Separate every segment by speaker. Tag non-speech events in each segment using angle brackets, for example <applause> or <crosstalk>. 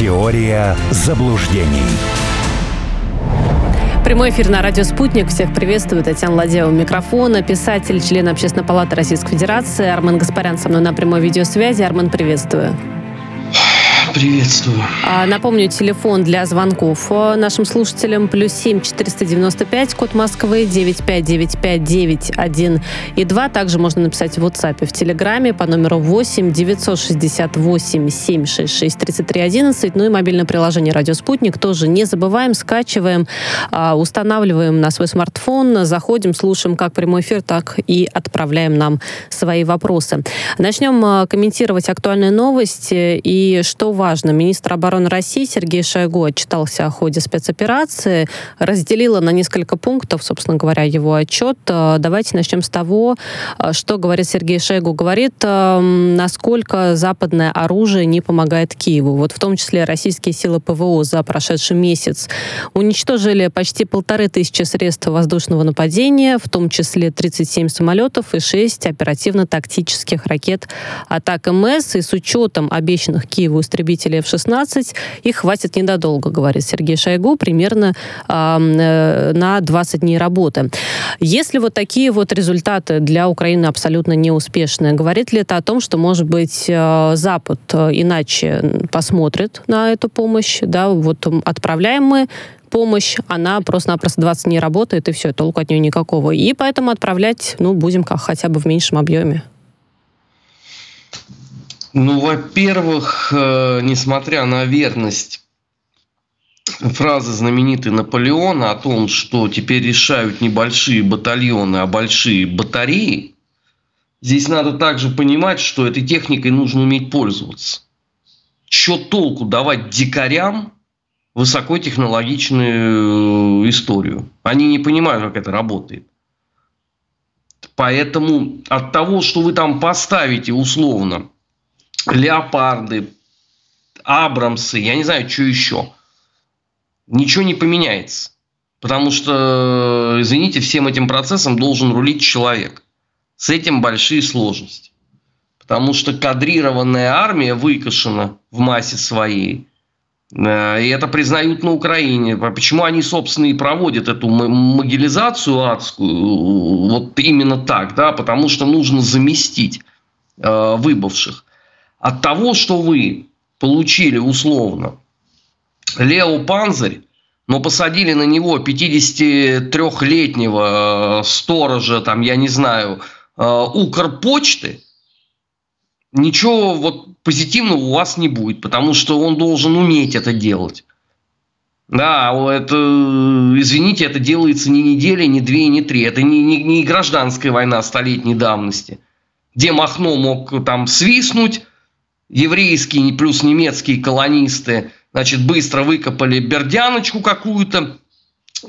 Speaker 1: Теория заблуждений.
Speaker 2: Прямой эфир на радио «Спутник». Всех приветствую. Татьяна Ладева у микрофона. Писатель, член Общественной палаты Российской Федерации Армен Гаспарян со мной на прямой видеосвязи. Армен, приветствую.
Speaker 3: Приветствую.
Speaker 2: А, напомню, телефон для звонков э, нашим слушателям плюс 7 495, код Москвы 95959 и 2. Также можно написать в WhatsApp в Телеграме по номеру 8 968 766 33 11. Ну и мобильное приложение «Радио Спутник» тоже не забываем, скачиваем, а, устанавливаем на свой смартфон, заходим, слушаем как прямой эфир, так и отправляем нам свои вопросы. Начнем э, комментировать актуальные новости и что важно. Министр обороны России Сергей Шойгу отчитался о ходе спецоперации, разделила на несколько пунктов, собственно говоря, его отчет. Э, давайте начнем с того, э, что говорит Сергей Шойгу. Говорит, э, насколько западное оружие не помогает Киеву. Вот в том числе российские силы ПВО за прошедший месяц уничтожили почти полторы тысячи средств воздушного нападения, в том числе 37 самолетов и 6 оперативно-тактических ракет атак МС. И с учетом обещанных Киеву истребителей истребителей F-16, их хватит недолго, говорит Сергей Шойгу, примерно э, на 20 дней работы. Если вот такие вот результаты для Украины абсолютно неуспешные, говорит ли это о том, что, может быть, э, Запад э, иначе посмотрит на эту помощь, да, вот отправляем мы помощь, она просто-напросто 20 дней работает, и все, толку от нее никакого. И поэтому отправлять, ну, будем как хотя бы в меньшем объеме.
Speaker 3: Ну, во-первых, э, несмотря на верность фразы знаменитой Наполеона о том, что теперь решают не большие батальоны, а большие батареи, здесь надо также понимать, что этой техникой нужно уметь пользоваться. Что толку давать дикарям высокотехнологичную э, историю? Они не понимают, как это работает. Поэтому от того, что вы там поставите условно леопарды, абрамсы, я не знаю, что еще. Ничего не поменяется. Потому что, извините, всем этим процессом должен рулить человек. С этим большие сложности. Потому что кадрированная армия выкашена в массе своей. Э, и это признают на Украине. Почему они, собственно, и проводят эту могилизацию адскую? Вот именно так, да, потому что нужно заместить э, выбывших от того, что вы получили условно Лео Панзарь, но посадили на него 53-летнего э, сторожа, там, я не знаю, э, Укрпочты, ничего вот позитивного у вас не будет, потому что он должен уметь это делать. Да, это, извините, это делается не недели, не две, не три. Это не, не, не гражданская война столетней давности, где Махно мог там свистнуть, еврейские плюс немецкие колонисты, значит, быстро выкопали бердяночку какую-то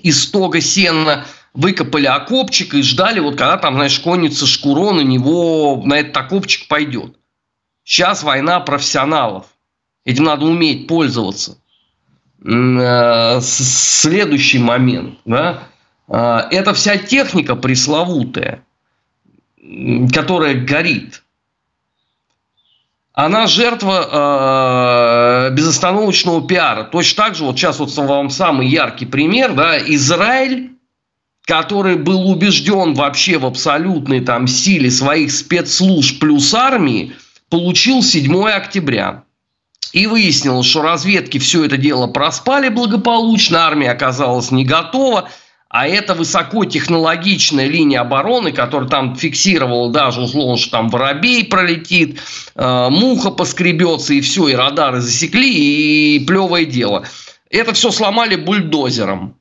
Speaker 3: из стога сена, выкопали окопчик и ждали, вот когда там, знаешь, конница шкуро на него, на этот окопчик пойдет. Сейчас война профессионалов. Этим надо уметь пользоваться. Э, следующий момент. Да? Э, это вся техника пресловутая, которая горит она жертва э, безостановочного пиара. Точно так же, вот сейчас вот вам самый яркий пример, да, Израиль, который был убежден вообще в абсолютной там силе своих спецслужб плюс армии, получил 7 октября. И выяснилось, что разведки все это дело проспали благополучно, армия оказалась не готова – а это высокотехнологичная линия обороны, которая там фиксировала даже условно, что там воробей пролетит, э, муха поскребется, и все, и радары засекли, и плевое дело. Это все сломали бульдозером.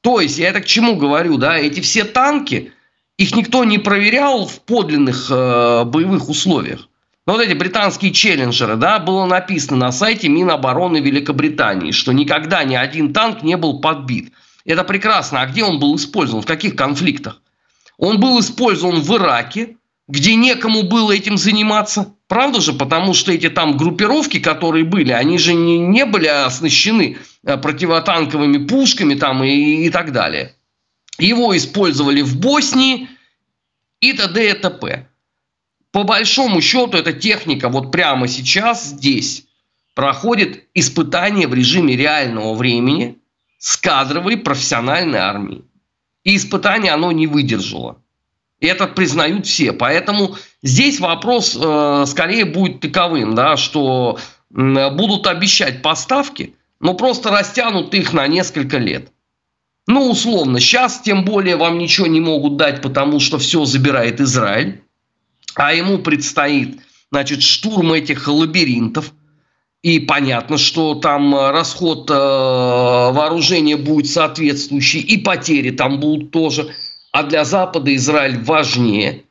Speaker 3: То есть, я это к чему говорю, да, эти все танки, их никто не проверял в подлинных э, боевых условиях. Но вот эти британские челленджеры, да, было написано на сайте Минобороны Великобритании, что никогда ни один танк не был подбит. Это прекрасно. А где он был использован? В каких конфликтах? Он был использован в Ираке, где некому было этим заниматься. Правда же? Потому что эти там группировки, которые были, они же не, не были оснащены э, противотанковыми пушками там и, и так далее. Его использовали в Боснии и т.д. и т.п. По большому счету, эта техника вот прямо сейчас здесь проходит испытание в режиме реального времени с кадровой профессиональной армией. И испытание оно не выдержало. И это признают все. Поэтому здесь вопрос э, скорее будет таковым, да, что э, будут обещать поставки, но просто растянут их на несколько лет. Ну, условно, сейчас тем более вам ничего не могут дать, потому что все забирает Израиль, а ему предстоит, значит, штурм этих лабиринтов. И понятно, что там расход э, вооружения будет соответствующий, и потери там будут тоже – а для Запада Израиль важнее.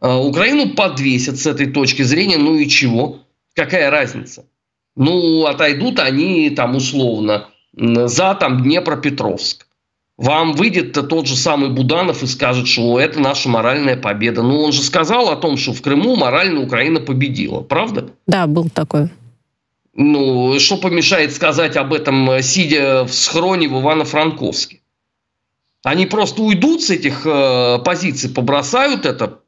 Speaker 3: А, Украину подвесят с этой точки зрения, ну и чего? Какая разница? Ну, отойдут они там условно за там Днепропетровск. Вам выйдет тот же самый Буданов и скажет, что это наша моральная победа. Ну, он же сказал о том, что в Крыму морально Украина победила, правда?
Speaker 2: Да, был такой.
Speaker 3: Ну, что помешает сказать об этом, сидя в схроне в Ивано-Франковске? Они просто уйдут с этих э, позиций, побросают это,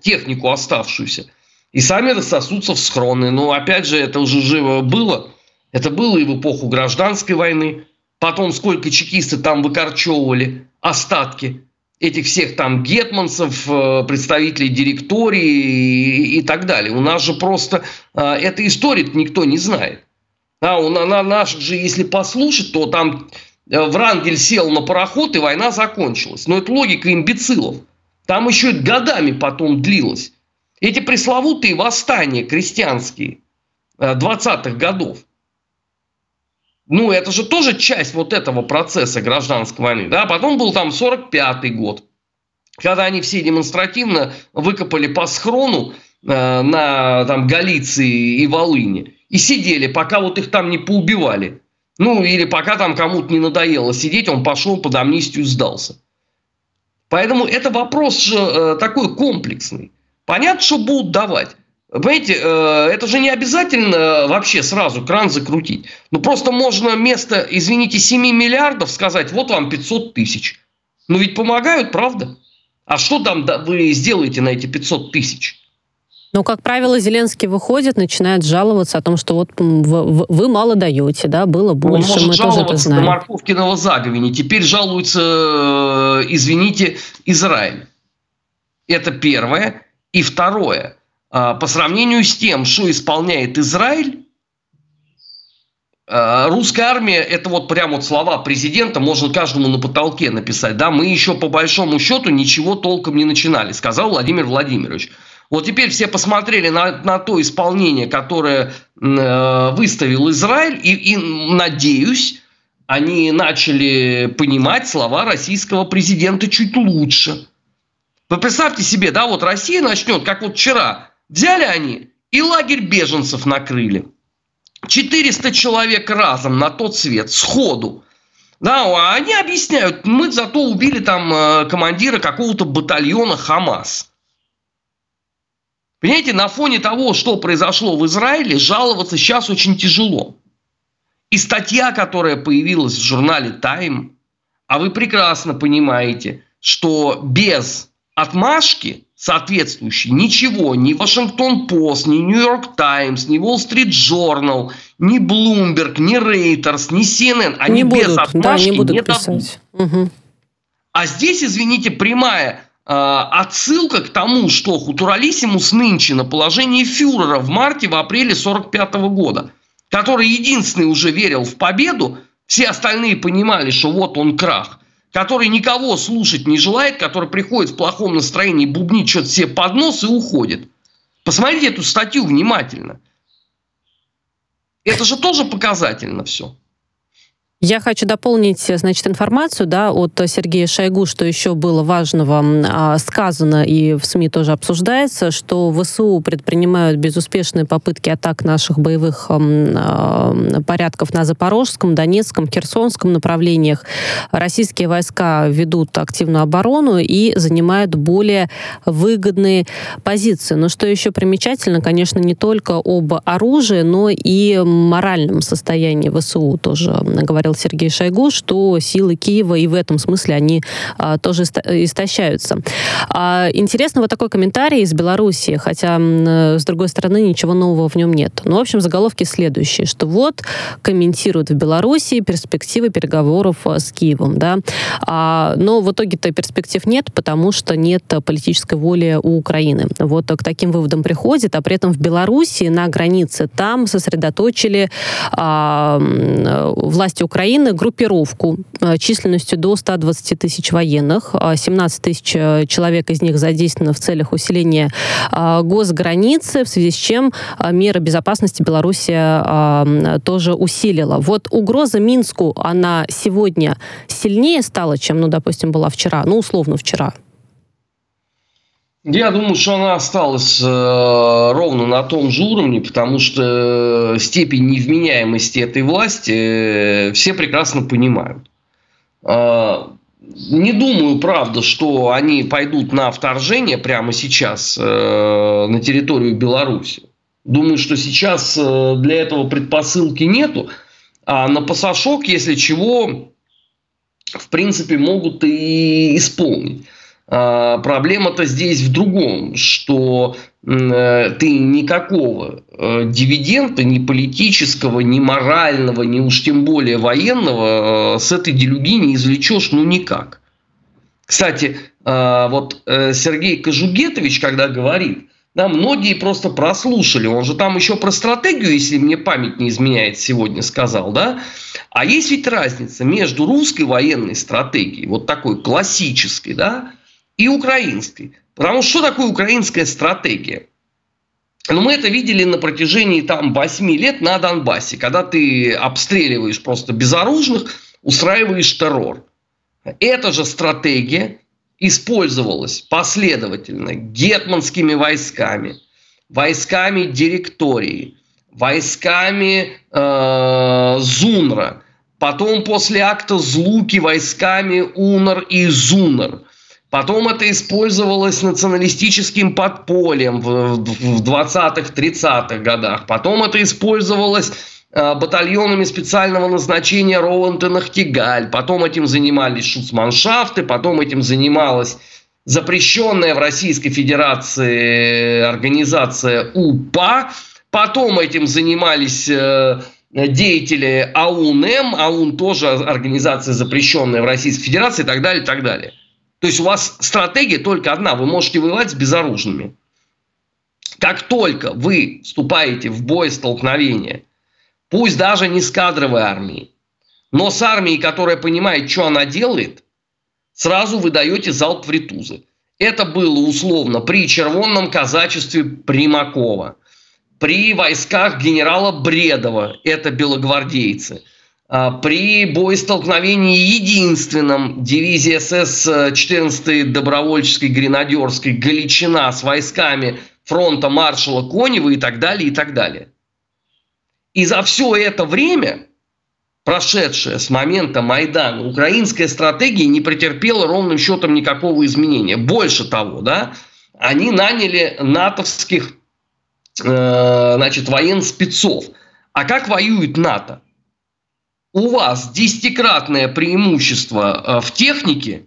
Speaker 3: технику оставшуюся, и сами рассосутся в схроны. Но опять же, это уже живо было. Это было и в эпоху гражданской войны. Потом сколько чекисты там выкорчевывали остатки этих всех там гетманцев, э, представителей директории и, так далее. У нас же просто э, этой истории никто не знает. А у на наших же, если послушать, то там Э, Врангель сел на пароход, и война закончилась. Но это логика имбецилов. Там еще и годами потом длилось. Эти пресловутые восстания крестьянские 20-х э, годов. Ну, это же тоже часть вот этого процесса гражданской войны. Да? Потом был там 45-й год, когда они все демонстративно выкопали по схрону э, на там, Галиции и Волыне. И сидели, пока вот их там не поубивали. Ну, или пока там кому-то не надоело сидеть, он пошел под амнистию сдался. Поэтому это вопрос же э, такой комплексный. Понятно, что будут давать. Понимаете, э, это же не обязательно вообще сразу кран закрутить. Ну, просто можно вместо, извините, 7 миллиардов сказать, вот вам 500 тысяч. Ну, ведь помогают, правда? А что там вы сделаете на эти 500 тысяч?
Speaker 2: Но, как правило, Зеленский выходит, начинает жаловаться о том, что вот вы, мало даете, да, было больше,
Speaker 3: Он может мы тоже это знаем. до Морковкиного заговени. Теперь жалуется, э, извините, Израиль. Это первое. И второе. А, по сравнению с тем, что исполняет Израиль, э, Русская армия, это вот прям вот слова президента, можно каждому на потолке написать. Да, мы еще по большому счету ничего толком не начинали, сказал Владимир Владимирович. Вот теперь все посмотрели на, на то исполнение, которое э, выставил Израиль, и, и, надеюсь, они начали понимать слова российского президента чуть лучше. Вы представьте себе, да, вот Россия начнет, как вот вчера, взяли они и лагерь беженцев накрыли. 400 человек разом на тот свет, сходу. Да, а они объясняют, мы зато убили там э, командира какого-то батальона Хамас. Понимаете, на фоне того, что произошло в Израиле, жаловаться сейчас очень тяжело. И статья, которая появилась в журнале Time, а вы прекрасно понимаете, что без отмашки соответствующей ничего ни Вашингтон Пост, ни Нью-Йорк Таймс, ни Wall Street Journal, ни Bloomberg, ни Reuters, ни CNN, они не без будут, отмашки да, не, будут не писать. Угу. А здесь, извините, прямая Э, отсылка к тому, что Хутуралисимус нынче на положении фюрера в марте, в апреле 45 года, который единственный уже верил в победу, все остальные понимали, что вот он крах, который никого слушать не желает, который приходит в плохом настроении, бубнит что-то себе под нос и уходит. Посмотрите эту статью внимательно. Это же тоже показательно все.
Speaker 2: Я хочу дополнить, значит, информацию, да, от Сергея Шойгу, что еще было важного а, сказано и в СМИ тоже обсуждается, что ВСУ предпринимают безуспешные попытки атак наших боевых а, порядков на Запорожском, Донецком, Херсонском направлениях. Российские войска ведут активную оборону и занимают более выгодные позиции. Но что еще примечательно, конечно, не только об оружии, но и моральном состоянии ВСУ тоже говорил говорил Сергей Шойгу, что силы Киева и в этом смысле они а, тоже истощаются. А, интересно вот такой комментарий из Беларуси, хотя, с другой стороны, ничего нового в нем нет. Ну, в общем, заголовки следующие, что вот комментируют в Беларуси перспективы переговоров а, с Киевом, да, а, но в итоге-то перспектив нет, потому что нет политической воли у Украины. Вот к таким выводам приходит, а при этом в Беларуси на границе там сосредоточили а, власти Украины группировку а, численностью до 120 тысяч военных, 17 а, тысяч э, человек из них задействовано в целях усиления госграницы, в связи с чем меры безопасности Беларуси тоже усилила. Вот угроза Минску, она сегодня сильнее стала, чем, ну, допустим, была вчера, ну, условно, вчера.
Speaker 3: Я думаю, что она осталась э, ровно на том же уровне, потому что степень невменяемости этой власти э, все прекрасно понимают. Э, не думаю, правда, что они пойдут на вторжение прямо сейчас э, на территорию Беларуси. Думаю, что сейчас э, для этого предпосылки нету. А на пасашок, если чего, в принципе, могут и исполнить. А, проблема-то здесь в другом, что э, ты никакого э, дивиденда, ни политического, ни морального, ни уж тем более военного э, с этой делюги не извлечешь ну никак. Кстати, вот Сергей Кожугетович, когда говорит, да, многие просто прослушали. Он же там еще про стратегию, если мне память не изменяет, сегодня сказал, да? А есть ведь разница между русской военной стратегией, вот такой классической, да, и украинской. Потому что что такое украинская стратегия? Ну, мы это видели на протяжении там 8 лет на Донбассе, когда ты обстреливаешь просто безоружных, устраиваешь террор. Эта же стратегия использовалась последовательно гетманскими войсками, войсками директории, войсками э, Зунра, потом после акта Злуки войсками Унар и Зунар – Потом это использовалось националистическим подпольем в 20-х, 30-х годах. Потом это использовалось э, батальонами специального назначения Роланд Нахтигаль. Потом этим занимались шуцманшафты, потом этим занималась запрещенная в Российской Федерации организация УПА. Потом этим занимались э, деятели АУНМ, АУН тоже организация запрещенная в Российской Федерации и так далее, и так далее. То есть у вас стратегия только одна. Вы можете воевать с безоружными. Как только вы вступаете в бой столкновение, пусть даже не с кадровой армией, но с армией, которая понимает, что она делает, сразу вы даете залп в ритузы. Это было условно при червонном казачестве Примакова, при войсках генерала Бредова, это белогвардейцы – при боестолкновении единственном дивизии СС 14-й добровольческой гренадерской Галичина с войсками фронта маршала Конева и так далее, и так далее. И за все это время, прошедшее с момента Майдана, украинская стратегия не претерпела ровным счетом никакого изменения. Больше того, да, они наняли натовских э, значит, военспецов. А как воюет НАТО? У вас десятикратное преимущество э, в технике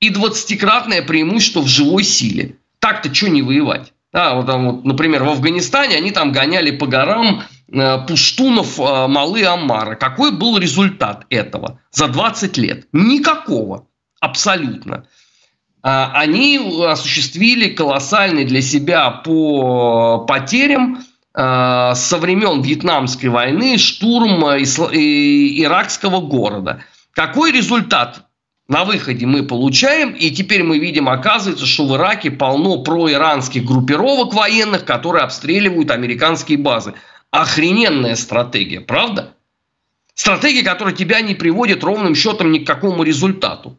Speaker 3: и двадцатикратное преимущество в живой силе. Так-то что не воевать? Да, вот там, вот, например, в Афганистане они там гоняли по горам э, пуштунов э, Малы Аммара. Какой был результат этого за 20 лет? Никакого. Абсолютно. Э, они осуществили колоссальный для себя по потерям Э, со времен Вьетнамской войны штурм иракского города. Какой результат на выходе мы получаем, и теперь мы видим, оказывается, что в Ираке полно проиранских группировок военных, которые обстреливают американские базы. Охрененная стратегия, правда? Стратегия, которая тебя не приводит ровным счетом ни к какому результату.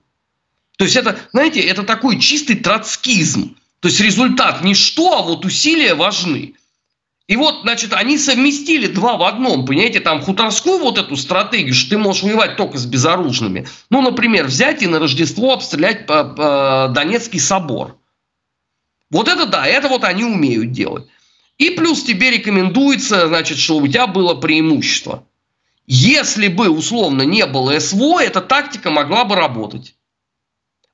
Speaker 3: То есть это, знаете, это такой чистый троцкизм. То есть результат не что, а вот усилия важны. И вот, значит, они совместили два в одном, понимаете, там хуторскую вот эту стратегию, что ты можешь воевать только с безоружными. Ну, например, взять и на Рождество обстрелять по, по Донецкий собор. Вот это да, это вот они умеют делать. И плюс тебе рекомендуется, значит, что у тебя было преимущество. Если бы условно не было СВО, эта тактика могла бы работать.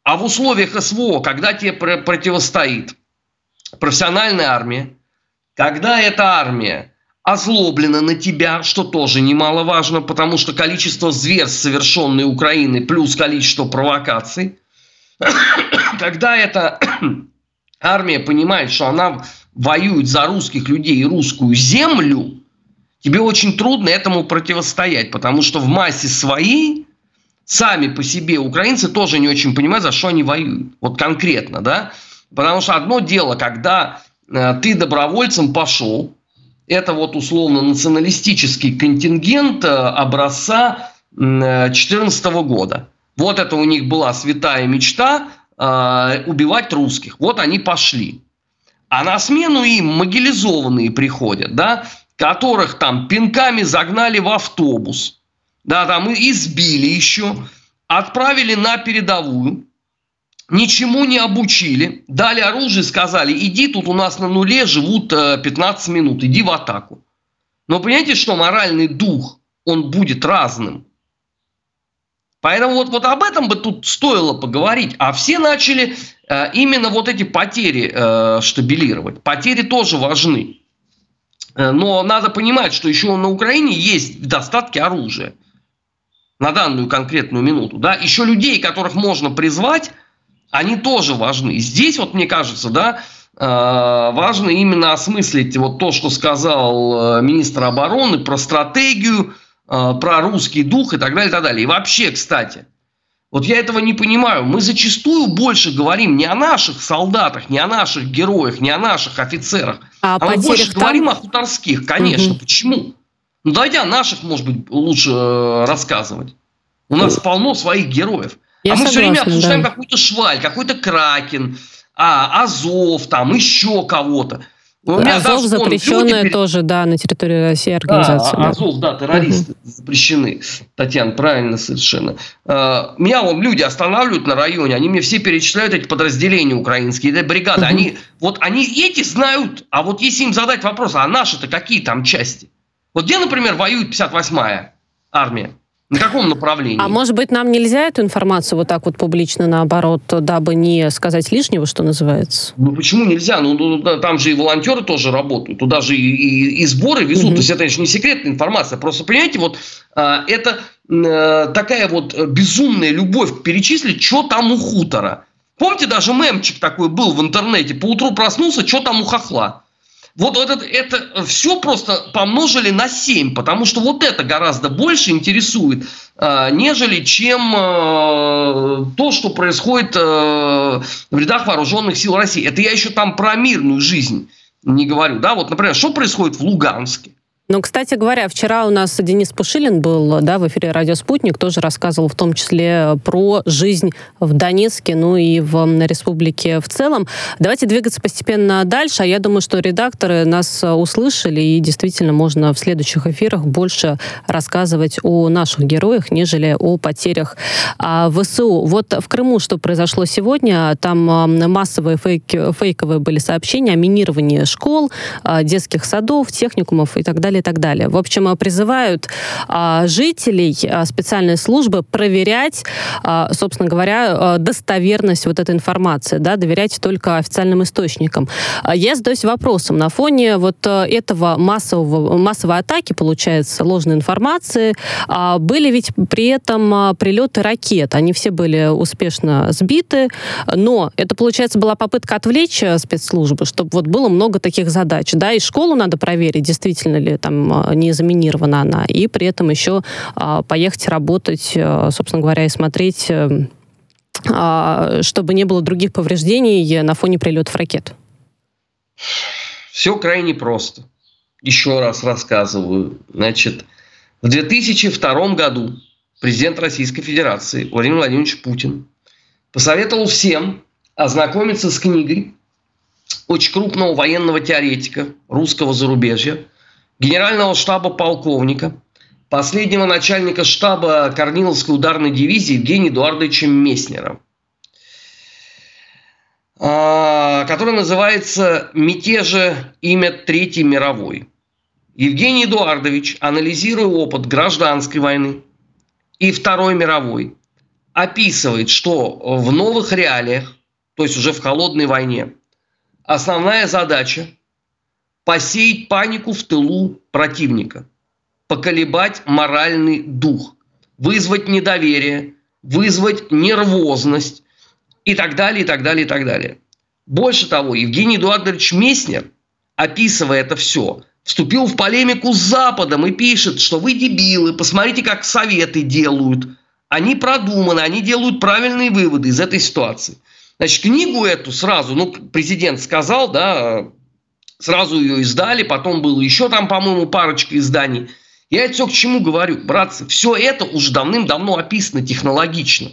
Speaker 3: А в условиях СВО, когда тебе противостоит профессиональная армия, когда эта армия озлоблена на тебя, что тоже немаловажно, потому что количество зверств, совершенные Украиной, плюс количество провокаций, <coughs> когда эта <coughs> армия понимает, что она воюет за русских людей и русскую землю, тебе очень трудно этому противостоять, потому что в массе своей сами по себе украинцы тоже не очень понимают, за что они воюют. Вот конкретно, да? Потому что одно дело, когда ты добровольцем пошел, это вот условно националистический контингент э, образца 2014 э, года. Вот это у них была святая мечта э, убивать русских. Вот они пошли. А на смену им могилизованные приходят, да, которых там пинками загнали в автобус, да, там избили еще, отправили на передовую, ничему не обучили, дали оружие, сказали, иди, тут у нас на нуле живут 15 э, минут, иди в атаку. Но понимаете, что моральный дух, он будет разным. Поэтому вот, вот об этом бы тут стоило поговорить. А все начали э, именно вот эти потери э, штабилировать. Потери тоже важны. Э, но надо понимать, что еще на Украине есть достатки оружия на данную конкретную минуту. Да? Еще людей, которых можно призвать, они тоже важны. Здесь, вот мне кажется, да, э, важно именно осмыслить вот то, что сказал э, министр обороны про стратегию, про русский дух и так далее, и так далее. И вообще, кстати, вот я этого не понимаю. Мы зачастую больше говорим не о наших солдатах, не о наших героях, не о наших офицерах, а, а мы больше там? говорим о хуторских, конечно. Угу. Почему? Ну давайте о наших, может быть, лучше э, рассказывать. У нас полно своих героев. Я а мы согласна, все время обсуждаем да. какую-то шваль, какой-то кракен, а, Азов, там еще кого-то.
Speaker 2: Ну, Азов запрещенная люди... тоже, да, на территории России организация.
Speaker 3: Да, да. Азов, да, террористы угу. запрещены. Татьяна, правильно совершенно. А, меня вон люди останавливают на районе, они мне все перечисляют эти подразделения украинские, эти бригады. Угу. Они, вот они эти знают, а вот если им задать вопрос, а наши-то какие там части? Вот где, например, воюет 58-я армия? На каком направлении?
Speaker 2: А может быть, нам нельзя эту информацию вот так вот публично, наоборот, дабы не сказать лишнего, что называется?
Speaker 3: Ну, почему нельзя? Ну, ну там же и волонтеры тоже работают, туда же и, и, и сборы везут. Угу. То есть, это, конечно, не секретная информация. Просто, понимаете, вот а, это а, такая вот безумная любовь перечислить, что там у хутора. Помните, даже мемчик такой был в интернете. По утру проснулся, что там у хохла. Вот это, это все просто помножили на 7, потому что вот это гораздо больше интересует, э, нежели чем э, то, что происходит э, в рядах вооруженных сил России. Это я еще там про мирную жизнь не говорю. Да? Вот, например, что происходит в Луганске?
Speaker 2: Ну, кстати говоря, вчера у нас Денис Пушилин был да, в эфире «Радио Спутник», тоже рассказывал в том числе про жизнь в Донецке, ну и в республике в целом. Давайте двигаться постепенно дальше. А я думаю, что редакторы нас услышали, и действительно можно в следующих эфирах больше рассказывать о наших героях, нежели о потерях а, ВСУ. Вот в Крыму что произошло сегодня? Там массовые фейки, фейковые были сообщения о минировании школ, а, детских садов, техникумов и так далее и так далее. В общем, призывают а, жителей а, специальной службы проверять, а, собственно говоря, а, достоверность вот этой информации, да, доверять только официальным источникам. А, я задаюсь вопросом, на фоне вот а, этого массового, массовой атаки, получается, ложной информации, а, были ведь при этом а, прилеты ракет. Они все были успешно сбиты, но это, получается, была попытка отвлечь спецслужбы, чтобы вот было много таких задач, да, и школу надо проверить, действительно ли там а, не заминирована она, и при этом еще а, поехать работать, а, собственно говоря, и смотреть, э, чтобы не было других повреждений на фоне прилетов ракет?
Speaker 3: Все крайне просто. Еще раз рассказываю. Значит, в 2002 году президент Российской Федерации Владимир Владимирович Путин посоветовал всем ознакомиться с книгой очень крупного военного теоретика русского зарубежья генерального штаба полковника, последнего начальника штаба Корниловской ударной дивизии Евгения Эдуардовича Месснера, который называется «Мятежа. Имя Третьей мировой». Евгений Эдуардович, анализируя опыт гражданской войны и Второй мировой, описывает, что в новых реалиях, то есть уже в холодной войне, основная задача – посеять панику в тылу противника, поколебать моральный дух, вызвать недоверие, вызвать нервозность и так далее, и так далее, и так далее. Больше того, Евгений Эдуардович Месснер, описывая это все, вступил в полемику с Западом и пишет, что вы дебилы, посмотрите, как советы делают. Они продуманы, они делают правильные выводы из этой ситуации. Значит, книгу эту сразу, ну, президент сказал, да, сразу ее издали, потом было еще там, по-моему, парочка изданий. Я это все к чему говорю, братцы, все это уже давным-давно описано технологично.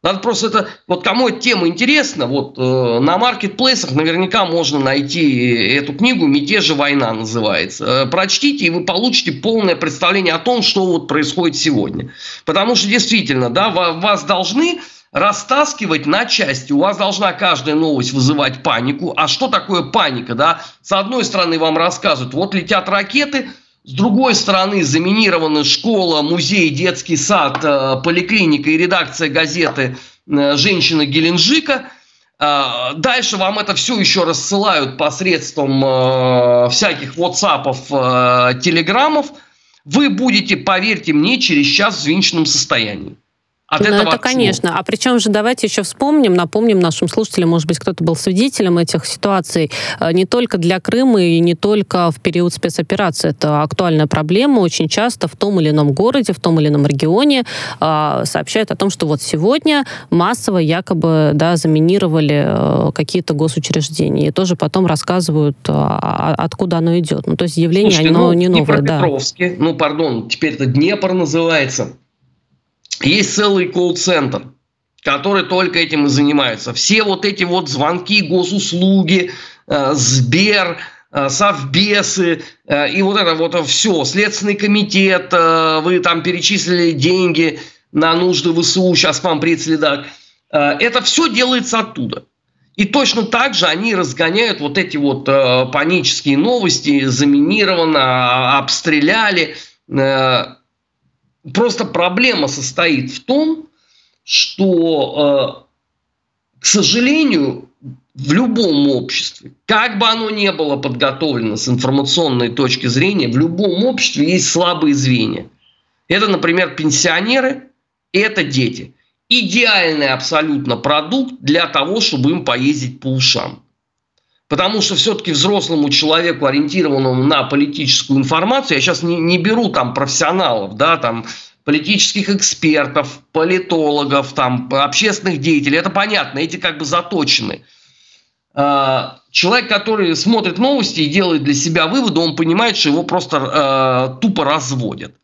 Speaker 3: Надо просто это, вот кому эта тема интересна, вот э, на маркетплейсах наверняка можно найти эту книгу «Мятежи война» называется. Э, прочтите, и вы получите полное представление о том, что вот происходит сегодня. Потому что действительно, да, вас должны растаскивать на части. У вас должна каждая новость вызывать панику. А что такое паника? Да? С одной стороны вам рассказывают, вот летят ракеты, с другой стороны, заминированы школа, музей, детский сад, э, поликлиника и редакция газеты э, «Женщина Геленджика». Э, дальше вам это все еще рассылают посредством всяких WhatsApp, телеграммов. Вы будете, поверьте мне, через час в взвинченном состоянии.
Speaker 2: От ну, этого это, конечно. А причем же давайте еще вспомним, напомним нашим слушателям, может быть, кто-то был свидетелем этих ситуаций, э, не только для Крыма и не только в период спецоперации. Это актуальная проблема. Очень часто в том или ином городе, в том или ином регионе э, сообщают о том, что вот сегодня массово якобы да, заминировали э, какие-то госучреждения. И тоже потом рассказывают, откуда оно идет. Ну, то есть явление, Слушайте, оно ну, не новое. Да.
Speaker 3: ну, пардон, теперь это Днепр называется есть целый колл-центр, который только этим и занимается. Все вот эти вот звонки, госуслуги, э, Сбер, э, совбесы э, и вот это вот все, Следственный комитет, вы там перечислили деньги на нужды ВСУ, сейчас вам председатель. Это все делается оттуда. И точно так же они разгоняют вот эти вот панические новости, заминировано, обстреляли. Просто проблема состоит в том, что, э, к сожалению, в любом обществе, как бы оно ни было подготовлено с информационной точки зрения, в любом обществе есть слабые звенья. Это, например, пенсионеры, это дети. Идеальный абсолютно продукт для того, чтобы им поездить по ушам. Потому что все-таки взрослому человеку, ориентированному на политическую информацию, я сейчас не, не беру там профессионалов, да, там политических экспертов, политологов, там, общественных деятелей, это понятно, эти как бы заточены. А, человек, который смотрит новости и делает для себя выводы, он понимает, что его просто э, тупо разводят.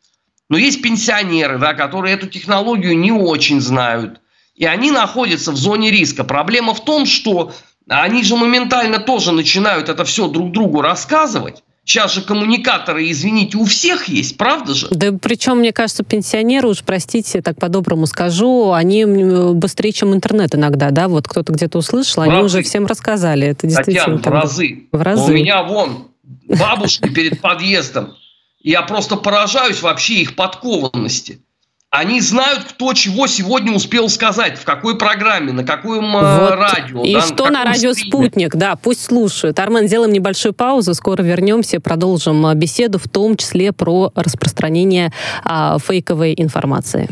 Speaker 3: Но есть пенсионеры, да, которые эту технологию не очень знают. И они находятся в зоне риска. Проблема в том, что они же моментально тоже начинают это все друг другу рассказывать. Сейчас же коммуникаторы, извините, у всех есть, правда же?
Speaker 2: Да причем, мне кажется, пенсионеры, уж простите, так по-доброму скажу, они быстрее, чем интернет иногда, да? Вот кто-то где-то услышал, они разы. уже всем рассказали. Это действительно...
Speaker 3: Татьяна, в разы. В разы. У меня вон бабушки перед подъездом. Я просто поражаюсь вообще их подкованности. Они знают, кто чего сегодня успел сказать, в какой программе, на каком э, вот. радио.
Speaker 2: И да, что на, на радио стриме. «Спутник», да, пусть слушают. Армен, сделаем небольшую паузу, скоро вернемся, продолжим э, беседу, в том числе про распространение а, фейковой информации.